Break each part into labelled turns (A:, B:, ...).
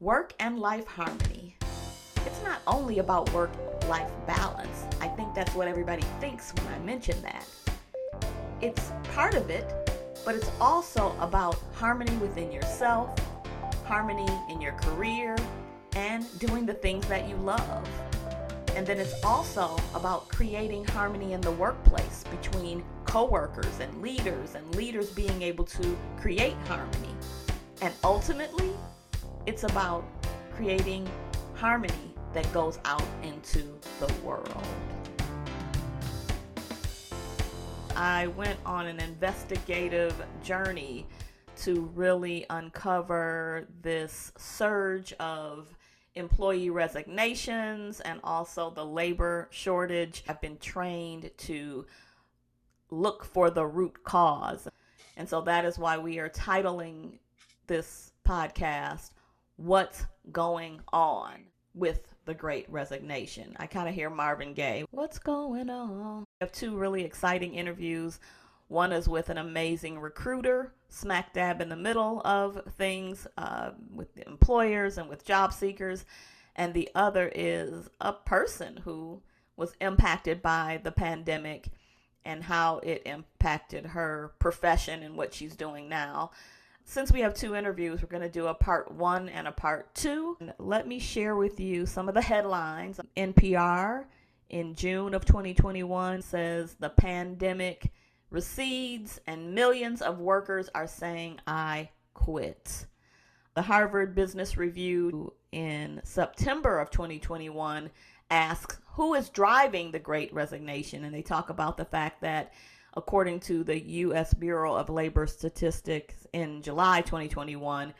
A: work and life harmony. It's not only about work life balance. I think that's what everybody thinks when I mention that. It's part of it, but it's also about harmony within yourself, harmony in your career, and doing the things that you love. And then it's also about creating harmony in the workplace between coworkers and leaders and leaders being able to create harmony. And ultimately, it's about creating harmony that goes out into the world. I went on an investigative journey to really uncover this surge of employee resignations and also the labor shortage. I've been trained to look for the root cause. And so that is why we are titling this podcast, What's Going On with the Great Resignation. I kind of hear Marvin Gaye, What's Going On? I have two really exciting interviews. One is with an amazing recruiter, smack dab in the middle of things uh, with employers and with job seekers. And the other is a person who was impacted by the pandemic and how it impacted her profession and what she's doing now. Since we have two interviews, we're going to do a part one and a part two. Let me share with you some of the headlines. NPR in June of 2021 says the pandemic recedes and millions of workers are saying, I quit. The Harvard Business Review in September of 2021 asks who is driving the great resignation. And they talk about the fact that, according to the U.S. Bureau of Labor Statistics in July 2021,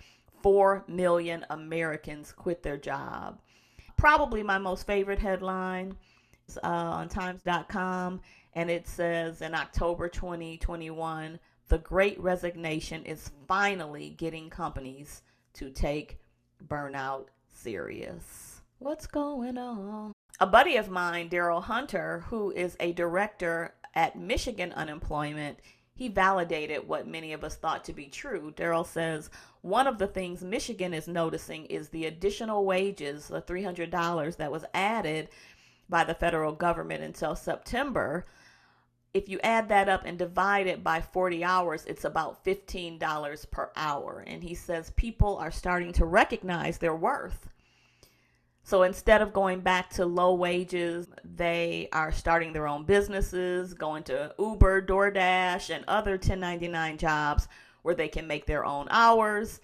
A: 4 million Americans quit their job. Probably my most favorite headline uh, on Times.com, and it says in October 2021, the great resignation is finally getting companies to take burnout serious. What's going on? A buddy of mine, Daryl Hunter, who is a director at Michigan Unemployment, he validated what many of us thought to be true. Daryl says one of the things Michigan is noticing is the additional wages, the $300 that was added by the federal government until September. If you add that up and divide it by 40 hours, it's about $15 per hour. And he says people are starting to recognize their worth. So instead of going back to low wages, they are starting their own businesses, going to Uber, DoorDash, and other 1099 jobs where they can make their own hours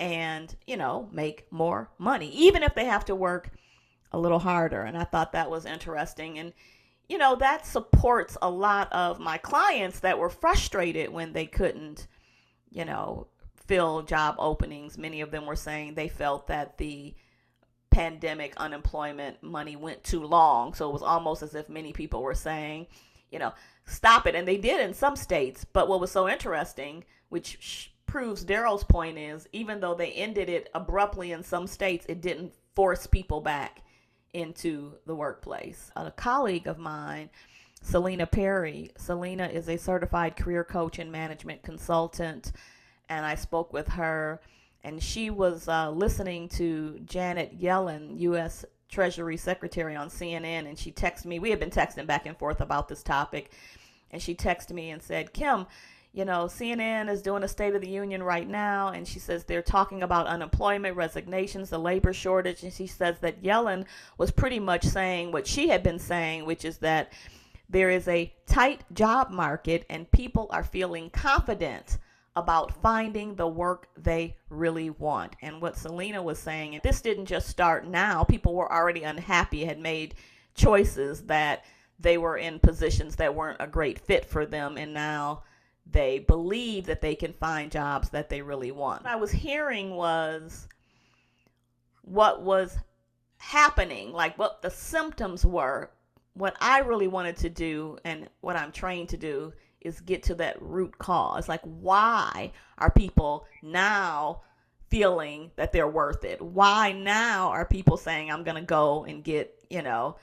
A: and, you know, make more money, even if they have to work a little harder. And I thought that was interesting. And, you know, that supports a lot of my clients that were frustrated when they couldn't, you know, fill job openings. Many of them were saying they felt that the pandemic unemployment money went too long. So it was almost as if many people were saying, you know, stop it. And they did in some states. But what was so interesting, which sh- proves Daryl's point, is even though they ended it abruptly in some states, it didn't force people back into the workplace. A colleague of mine, Selena Perry, Selena is a certified career coach and management consultant. And I spoke with her and she was uh, listening to Janet Yellen, U.S. Treasury Secretary, on CNN, and she texted me. We had been texting back and forth about this topic, and she texted me and said, "Kim." You know, CNN is doing a State of the Union right now, and she says they're talking about unemployment, resignations, the labor shortage. And she says that Yellen was pretty much saying what she had been saying, which is that there is a tight job market and people are feeling confident about finding the work they really want. And what Selena was saying, and this didn't just start now, people were already unhappy, had made choices that they were in positions that weren't a great fit for them, and now they believe that they can find jobs that they really want. What I was hearing was what was happening, like what the symptoms were. What I really wanted to do, and what I'm trained to do, is get to that root cause. Like, why are people now feeling that they're worth it? Why now are people saying, I'm going to go and get, you know,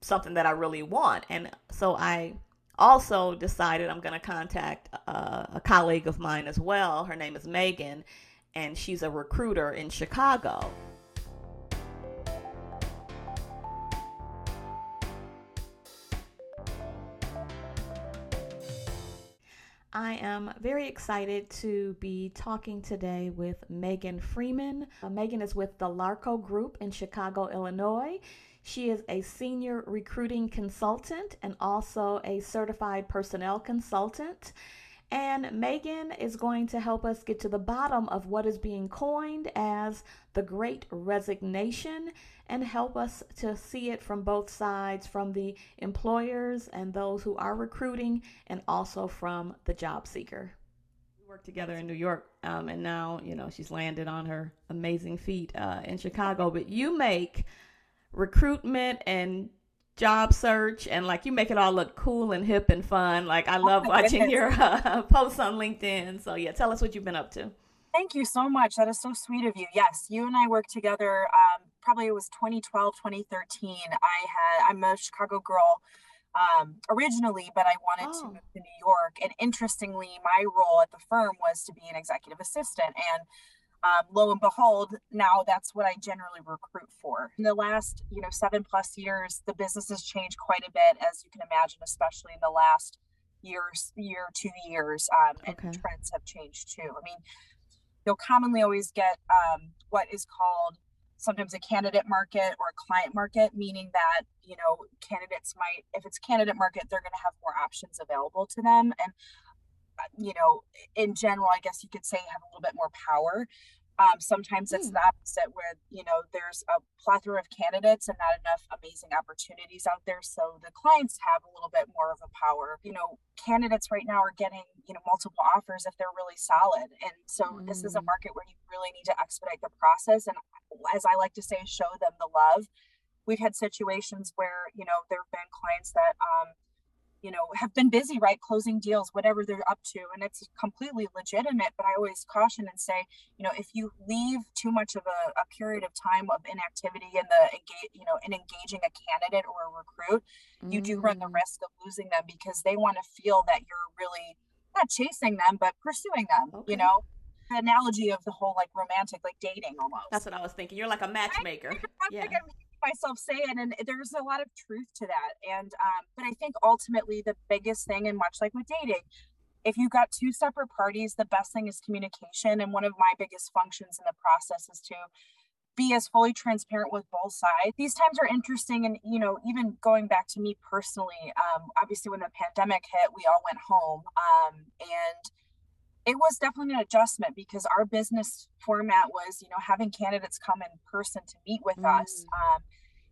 A: something that I really want? And so I also decided I'm going to contact uh, a colleague of mine as well. Her name is Megan. and she's a recruiter in Chicago. I am very excited to be talking today with Megan Freeman. Uh, Megan is with the Larco Group in Chicago, Illinois. She is a senior recruiting consultant and also a certified personnel consultant. And Megan is going to help us get to the bottom of what is being coined as the Great Resignation and help us to see it from both sides from the employers and those who are recruiting, and also from the job seeker. We worked together in New York, um, and now, you know, she's landed on her amazing feet uh, in Chicago. But you make recruitment and job search and like you make it all look cool and hip and fun. Like i oh love oh watching goodness. your uh, posts on linkedin. So yeah tell us what you've been up to.
B: Thank you so much. That is so sweet of you. Yes you and i worked together um, probably it was 2012 2013 i had i'm a chicago girl um, originally but i wanted oh. to move to new york. And interestingly my role at the firm was to be an executive assistant. And um, lo and behold, now that's what I generally recruit for. In the last, you know, seven plus years, the business has changed quite a bit, as you can imagine, especially in the last years, year, two years, um, and okay. trends have changed too. I mean, you'll commonly always get um, what is called sometimes a candidate market or a client market, meaning that you know candidates might, if it's candidate market, they're going to have more options available to them, and you know, in general, I guess you could say have a little bit more power. Um, sometimes it's mm. the opposite where, you know, there's a plethora of candidates and not enough amazing opportunities out there. So the clients have a little bit more of a power. You know, candidates right now are getting, you know, multiple offers if they're really solid. And so mm. this is a hmm. market where you really need to expedite the process. And as I like to say, show them the love. We've had situations where, you know, there have been clients that, um, you know have been busy right closing deals whatever they're up to and it's completely legitimate but i always caution and say you know if you leave too much of a, a period of time of inactivity in the you know in engaging a candidate or a recruit mm. you do run the mm. risk of losing them because they want to feel that you're really not chasing them but pursuing them okay. you know the analogy of the whole like romantic like dating almost
A: that's what i was thinking you're like a matchmaker yeah
B: myself say it and there's a lot of truth to that and um, but i think ultimately the biggest thing and much like with dating if you've got two separate parties the best thing is communication and one of my biggest functions in the process is to be as fully transparent with both sides. These times are interesting and you know even going back to me personally um, obviously when the pandemic hit we all went home um, and it was definitely an adjustment because our business format was you know having candidates come in person to meet with mm. us um,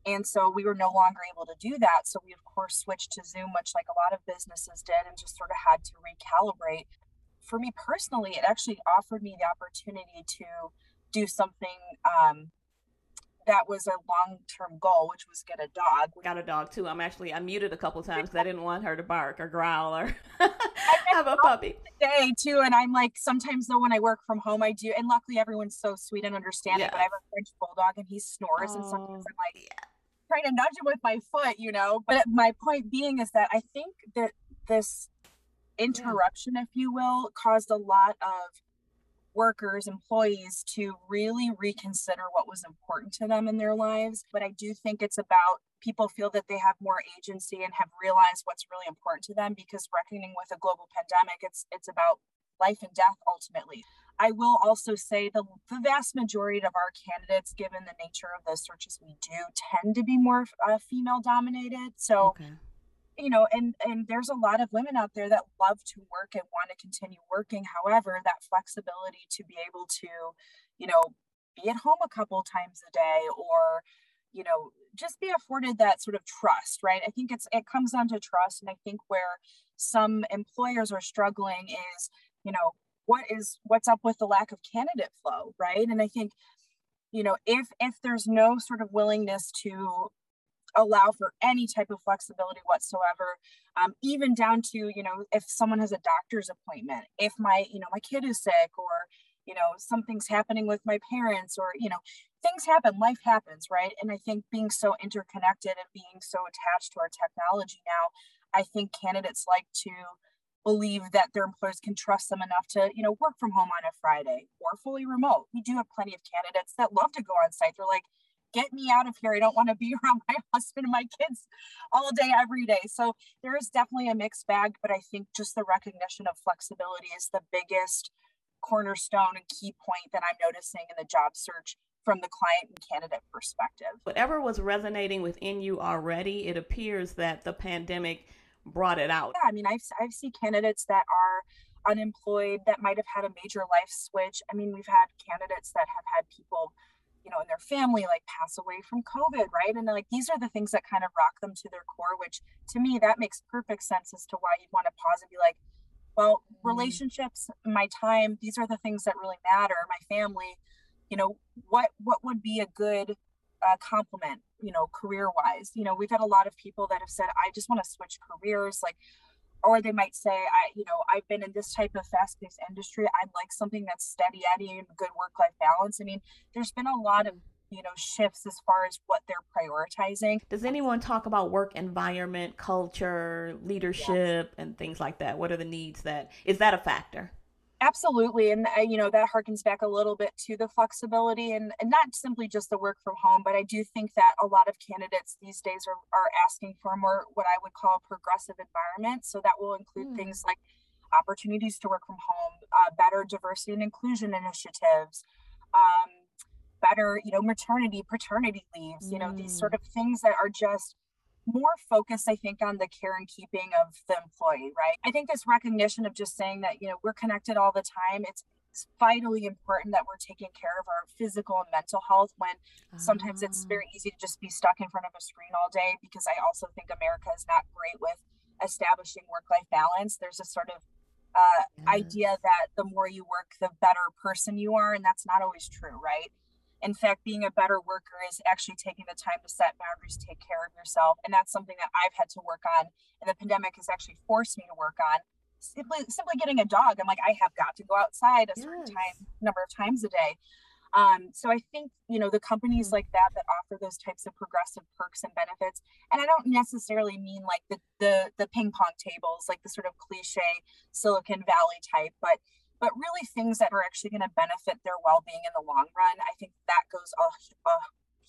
B: and so we were no longer able to do that so we of course switched to zoom much like a lot of businesses did and just sort of had to recalibrate for me personally it actually offered me the opportunity to do something um, that was a long term goal, which was get a dog.
A: Got a dog too. I'm actually I muted a couple times because I didn't want her to bark or growl or have a puppy.
B: Day too, and I'm like sometimes though when I work from home I do, and luckily everyone's so sweet and understanding. Yeah. But I have a French bulldog and he snores, oh, and sometimes oh, I'm like yeah. trying to nudge him with my foot, you know. But my point being is that I think that this interruption, yeah. if you will, caused a lot of workers, employees to really reconsider what was important to them in their lives. But I do think it's about people feel that they have more agency and have realized what's really important to them because reckoning with a global pandemic, it's it's about life and death ultimately. I will also say the, the vast majority of our candidates, given the nature of the searches we do, tend to be more uh, female dominated. So okay you know and and there's a lot of women out there that love to work and want to continue working. However that flexibility to be able to you know be at home a couple times a day or you know just be afforded that sort of trust right? I think it's it comes down to trust and i think where some employers are struggling is you know what is what's up with the lack of candidate flow right? And i think you know if if there's no sort of willingness to allow for any type of flexibility whatsoever um, even down to you know if someone has a doctor's appointment if my you know my kid is sick or you know something's happening with my parents or you know things happen life happens right and i think being so interconnected and being so attached to our technology now i think candidates like to believe that their employers can trust them enough to, you know, work from home on a Friday or fully remote. We do have plenty of candidates that love to go on site. They're like, get me out of here. I don't want to be around my husband and my kids all day, every day. So there is definitely a mixed bag, but I think just the recognition of flexibility is the biggest cornerstone and key point that I'm noticing in the job search from the client and candidate perspective.
A: Whatever was resonating within you already, it appears that the pandemic brought it out.
B: Yeah, I mean, I've, I've seen candidates that are unemployed that might have had a major life switch. I mean, we've had candidates that have had people, you know, in their family like pass away from COVID, right? And like these are the things that kind of rock them to their core, which to me, that makes perfect sense as to why you'd want to pause and be like, well, mm-hmm. relationships, my time, these are the things that really matter, my family, you know, what what would be a good uh, compliment, you know, career wise. You know, we've had a lot of people that have said, I just want to switch careers. Like, or they might say, I, you know, I've been in this type of fast paced industry. I'd like something that's steady Eddie and good work life balance. I mean, there's been a lot of, you know, shifts as far as what they're prioritizing.
A: Does anyone talk about work environment, culture, leadership, yes. and things like that? What are the needs that is that a factor?
B: Absolutely. And, uh, you know, that harkens back a little bit to the flexibility and, and not simply just the work from home, but I do think that a lot of candidates these days are, are asking for more what I would call a progressive environment. So that will include mm. things like opportunities to work from home, uh, better diversity and inclusion initiatives, um, better, you know, maternity, paternity leaves, mm. you know, these sort hmm. of things that are just more focused, I think, on the care and keeping of the employee, right? I think this recognition of just saying that, you know, we're connected all the time, it's, it's vitally important that we're taking care of our physical and mental health when sometimes it's very ah. easy to just be stuck in front of a screen all day because I also think America is not great with establishing work life balance. There's a sort of uh, idea that the more you work, the better person you are. And that's not always true, right? In fact being a better worker is actually taking the time to set boundaries take care of yourself and that's something that i've had to work on and the pandemic has actually forced me to work on simply simply getting a dog i'm like i have got to go outside a certain yes. time number of times a day um, so I think you know the companies like that that offer those types of progressive perks and benefits, and I don't necessarily mean like the the the ping pong tables, like the sort of cliche Silicon Valley type, but but really things that are actually going to benefit their well-being in the long run i think that goes a, a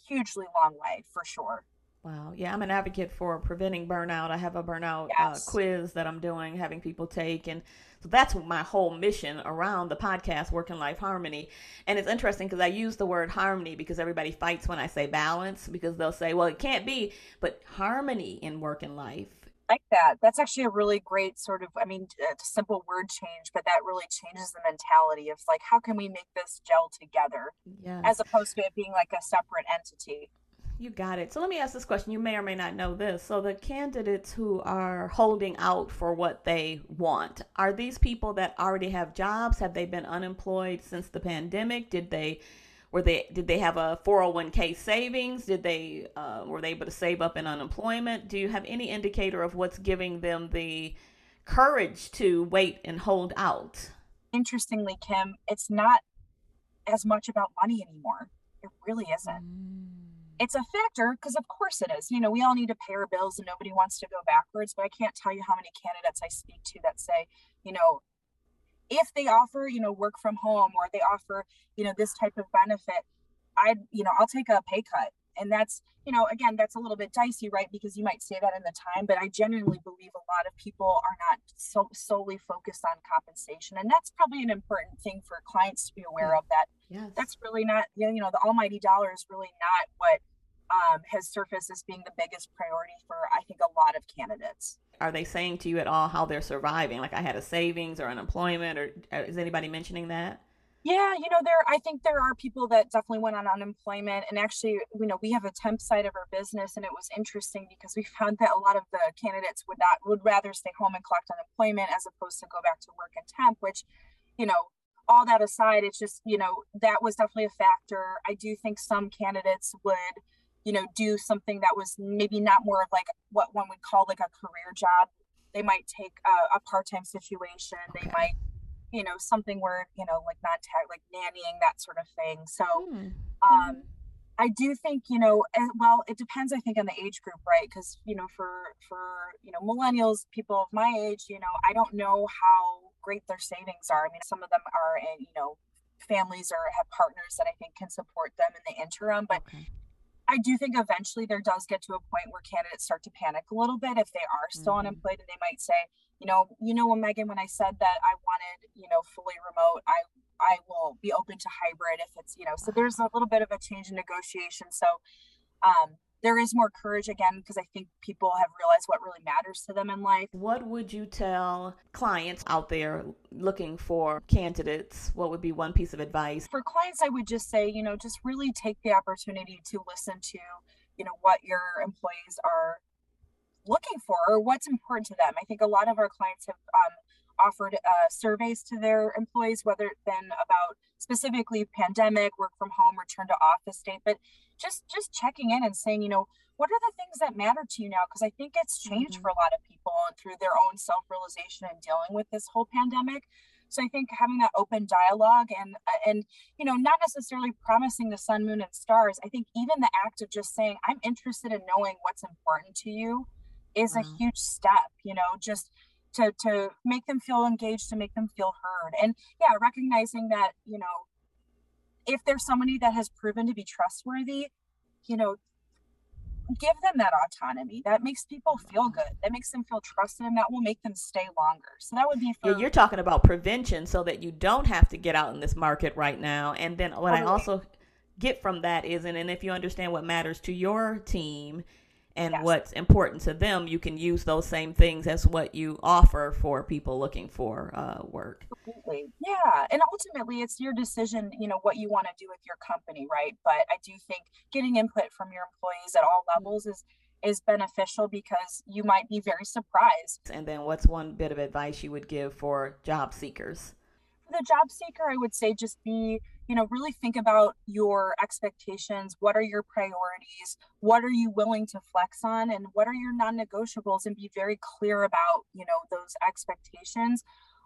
B: hugely long way for sure
A: Wow. Yeah, I'm an advocate for preventing burnout. I have a burnout uh, yes. uh, quiz that I'm doing, having people take. And so that's my whole mission around the podcast, Work and Life Harmony. And it's interesting because I use the word harmony because everybody fights when I say balance because they'll say, well, it can't be, but harmony in work and life
B: like that. That's actually a really great sort of, I mean, uh, a simple word change, but that really changes the mentality of like, how can we make this gel together yes. as opposed to it being like a separate entity?
A: You got it. So let me ask this question. You may or may not know this. So the candidates who are holding out for what they want, are these people that already have jobs? Have they been unemployed since the pandemic? Did they were they did they have a 401k savings? Did they uh, were they able to save up in unemployment? Do you have any indicator of what's giving them the courage to wait and hold out?
B: Interestingly kim it's not as much about money anymore. It really isn't. Mm. it's a factor because of course it is. You know we all need to pay our bills and nobody wants to go backwards but i can't tell you how many candidates i speak to that say you know if they offer you know work from home or they offer you know this type of benefit i'd you know i'll take a pay cut. And that's you know again that's a little bit dicey right? Because you might say that in the time but i genuinely believe a lot of people are not so solely focused on compensation. And that's probably an important thing for clients to be aware of that yes. that's really not you know the almighty dollar is really not what um, has surfaced as being the biggest priority for i think a lot of candidates
A: are they saying to you at all how they're surviving? Like I had a savings or unemployment, or uh, is anybody mentioning that?
B: Yeah, you know, there I think there are people that definitely went on unemployment and actually, you know, we have a temp side of our business and it was interesting because we found that a lot of the candidates would not would rather stay home and collect unemployment as opposed to go back to work and temp, which, you know, all that aside, it's just, you know, that was definitely a factor. I do think some candidates would you know, do something that was maybe not more of like what one would call like a career job. They might take a, a part-time situation. Okay. They might, you know, something where, you know, like not tech like nannying, that sort of thing. So, mm. um, I do think, you know, well, it depends, I think, on the age group, right? Because, you know, for, for, you know, millennials, people of my age, you know, I don't know how great their savings are. I mean, some of them are in, you know, families or have partners that I think can support them in the interim. But okay. I do think eventually there does get to a point where candidates start to panic a little bit if they are still mm-hmm. unemployed and they might say, you know, you know, when Megan, when I said that I wanted, you know, fully remote, I I will be open to hybrid if it's, you know, so there's a little bit of a change in negotiation. So um, there is more courage again because I think people have realized what really matters to them in life.
A: What would you tell clients out there looking for candidates? What would be one piece of advice?
B: For clients, I would just say, you know, just really take the opportunity to listen to, you know, what your employees are looking for or what's important to them. I think a lot of our clients have um, offered uh, surveys to their employees, whether it's been about specifically pandemic, work from home, return to office date, but just just checking in and saying, you know, what are the things that matter to you now? Because I think it's changed mm-hmm. for a lot of people and through their own self-realization and dealing with this whole pandemic. So I think having that open dialogue and uh, and you know not necessarily promising the sun, moon, and stars. I think even the act of just saying I'm interested in knowing what's important to you is mm-hmm. a huge step. You know, just to to make them feel engaged to make them feel heard and yeah recognizing that you know if there's somebody that has proven to be trustworthy you know give them that autonomy. That makes people feel good. That makes them feel trusted and that will make them stay longer. So that would be
A: for, yeah, you're talking about prevention so that you don't have to get out in this market right now. And then what totally. i also get from that is and, and if you understand what matters to your team and yes. what's important to them, you can use those same things as what you offer for people looking for uh, work.
B: Absolutely. Yeah. And ultimately, it's your decision, you know, what you want to do with your company, right? But I do think getting input from your employees at all levels is is beneficial because you might be very surprised.
A: And then what's one bit of advice you would give for job seekers?
B: The job seeker, I would say just be you know really think about your expectations. What are your priorities? What are you willing to flex on? And what are your non-negotiables? And be very clear about you know those expectations.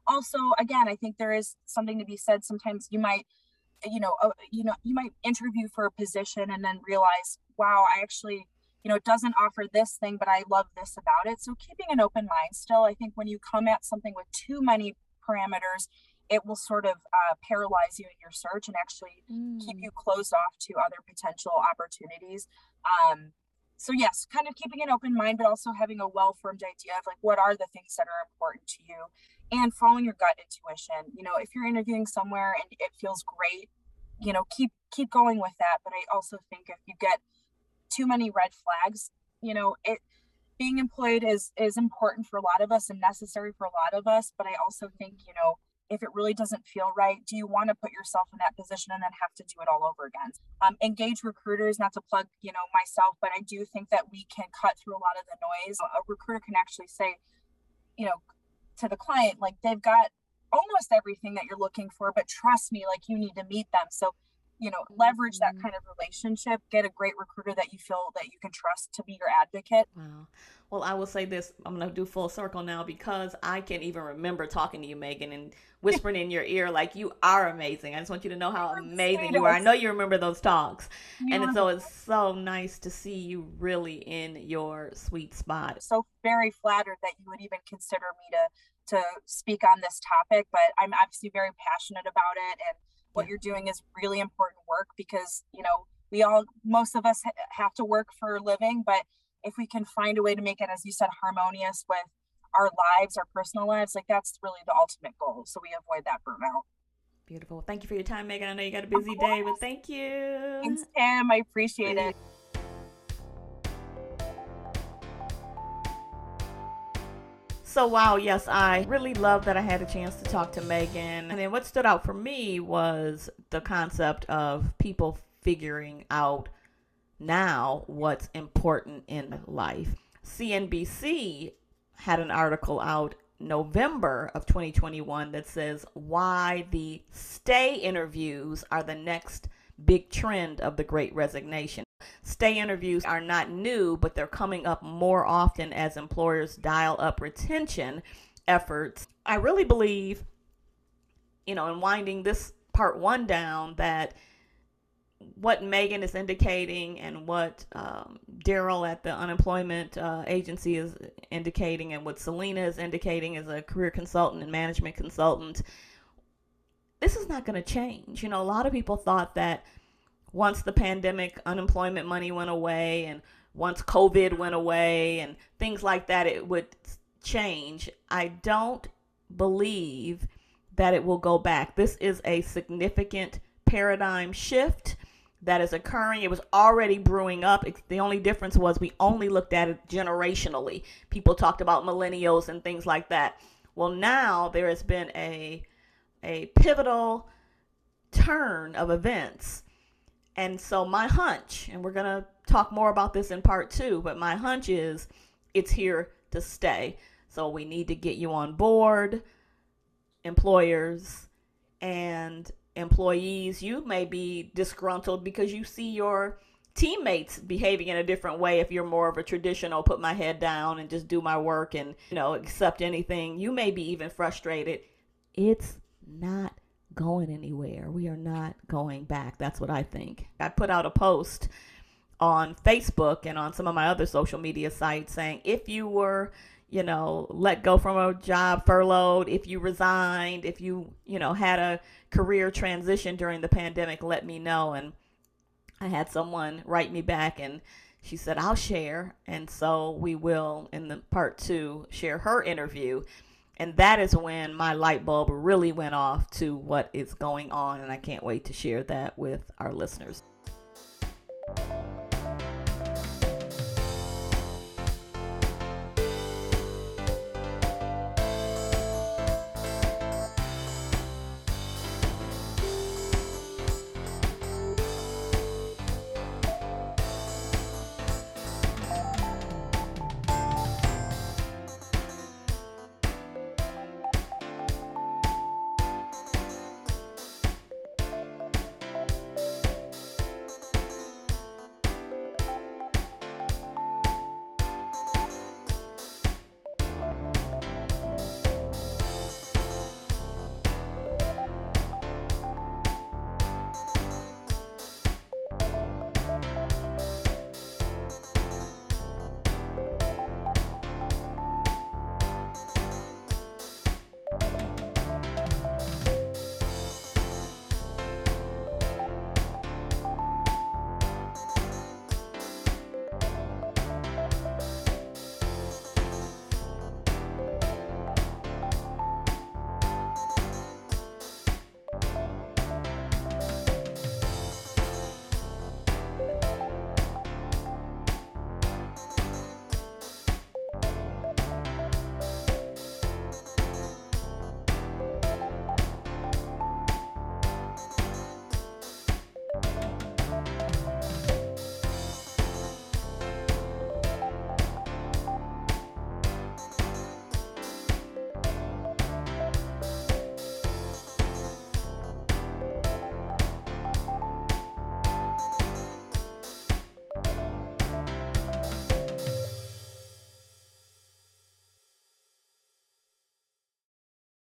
B: Also again i think there is something to be said. Sometimes you might you know uh, you know you might interview for a position and then realize wow i actually you know it doesn't offer this thing but i love this about it. So keeping an open mind still i think when you come at something with too many parameters it will sort of uh, paralyze you in your search and actually mm. keep you closed off to other potential opportunities. Um, so yes, kind of keeping an open mind, but also having a well-formed idea of like what are the things that are important to you, and following your gut intuition. You know, if you're interviewing somewhere and it feels great, you know, keep keep going with that. But I also think if you get too many red flags, you know, it being employed is is important for a lot of us and necessary for a lot of us. But I also think you know if it really doesn't feel right do you want to put yourself in that position and then have to do it all over again? Um, engage recruiters not to plug you know myself but i do think that we can cut through a lot of the noise. A recruiter can actually say you know to the client like they've got almost everything that you're looking for but trust me like you need to meet them. So you know leverage that mm-hmm. kind of relationship get a great recruiter that you feel that you can trust to be your advocate.
A: Wow. Well i will say this i'm going to do full circle now because i can't even remember talking to you megan and whispering in your ear like you are amazing. I just want you to know how amazing you are. I know you remember those talks yeah. and so it's so nice to see you really in your sweet spot.
B: So very flattered that you would even consider me to to speak on this topic but i'm obviously very passionate about it and what you're doing is really important work because you know we all most of us have to work for a living but if we can find a way to make it as you said harmonious with our lives our personal lives like that's really the ultimate goal. So we avoid that burnout.
A: Beautiful. Thank you for your time megan. I know you got a busy day but thank you.
B: Thanks tim. I appreciate it
A: So, wow, yes, I really love that I had a chance to talk to Megan. And then what stood out for me was the concept of people figuring out now what's important in life. CNBC had an article out November of 2021 that says why the stay interviews are the next big trend of the great resignation. Stay interviews are not new, but they're coming up more often as employers dial up retention efforts. I really believe, you know, in winding this part one down, that what Megan is indicating and what um, Daryl at the unemployment uh, agency is indicating, and what Selena is indicating as a career consultant and management consultant, this is not going to change. You know, a lot of people thought that once the pandemic unemployment money went away and once COVID went away and things like that, it would change. I don't believe that it will go back. This is a significant paradigm shift that is occurring. It was already brewing up. The only difference was we only looked at it generationally. People talked about millennials and things like that. Well, now there has been a a pivotal turn of events. And so my hunch, and we're going to talk more about this in part 2, but my hunch is it's here to stay. So we need to get you on board employers and employees, you may be disgruntled because you see your teammates behaving in a different way if you're more of a traditional put my head down and just do my work and you know accept anything. You may be even frustrated. It's not going anywhere we are not going back that's what i think i put out a post on facebook and on some of my other social media sites saying if you were you know, let go from a job, furloughed, if you resigned, if you, you know, had a career transition during the pandemic, let me know. And I had someone write me back and she said, I'll share. And so we will, in the part two, share her interview. And that is when my light bulb really went off to what is going on. And I can't wait to share that with our listeners.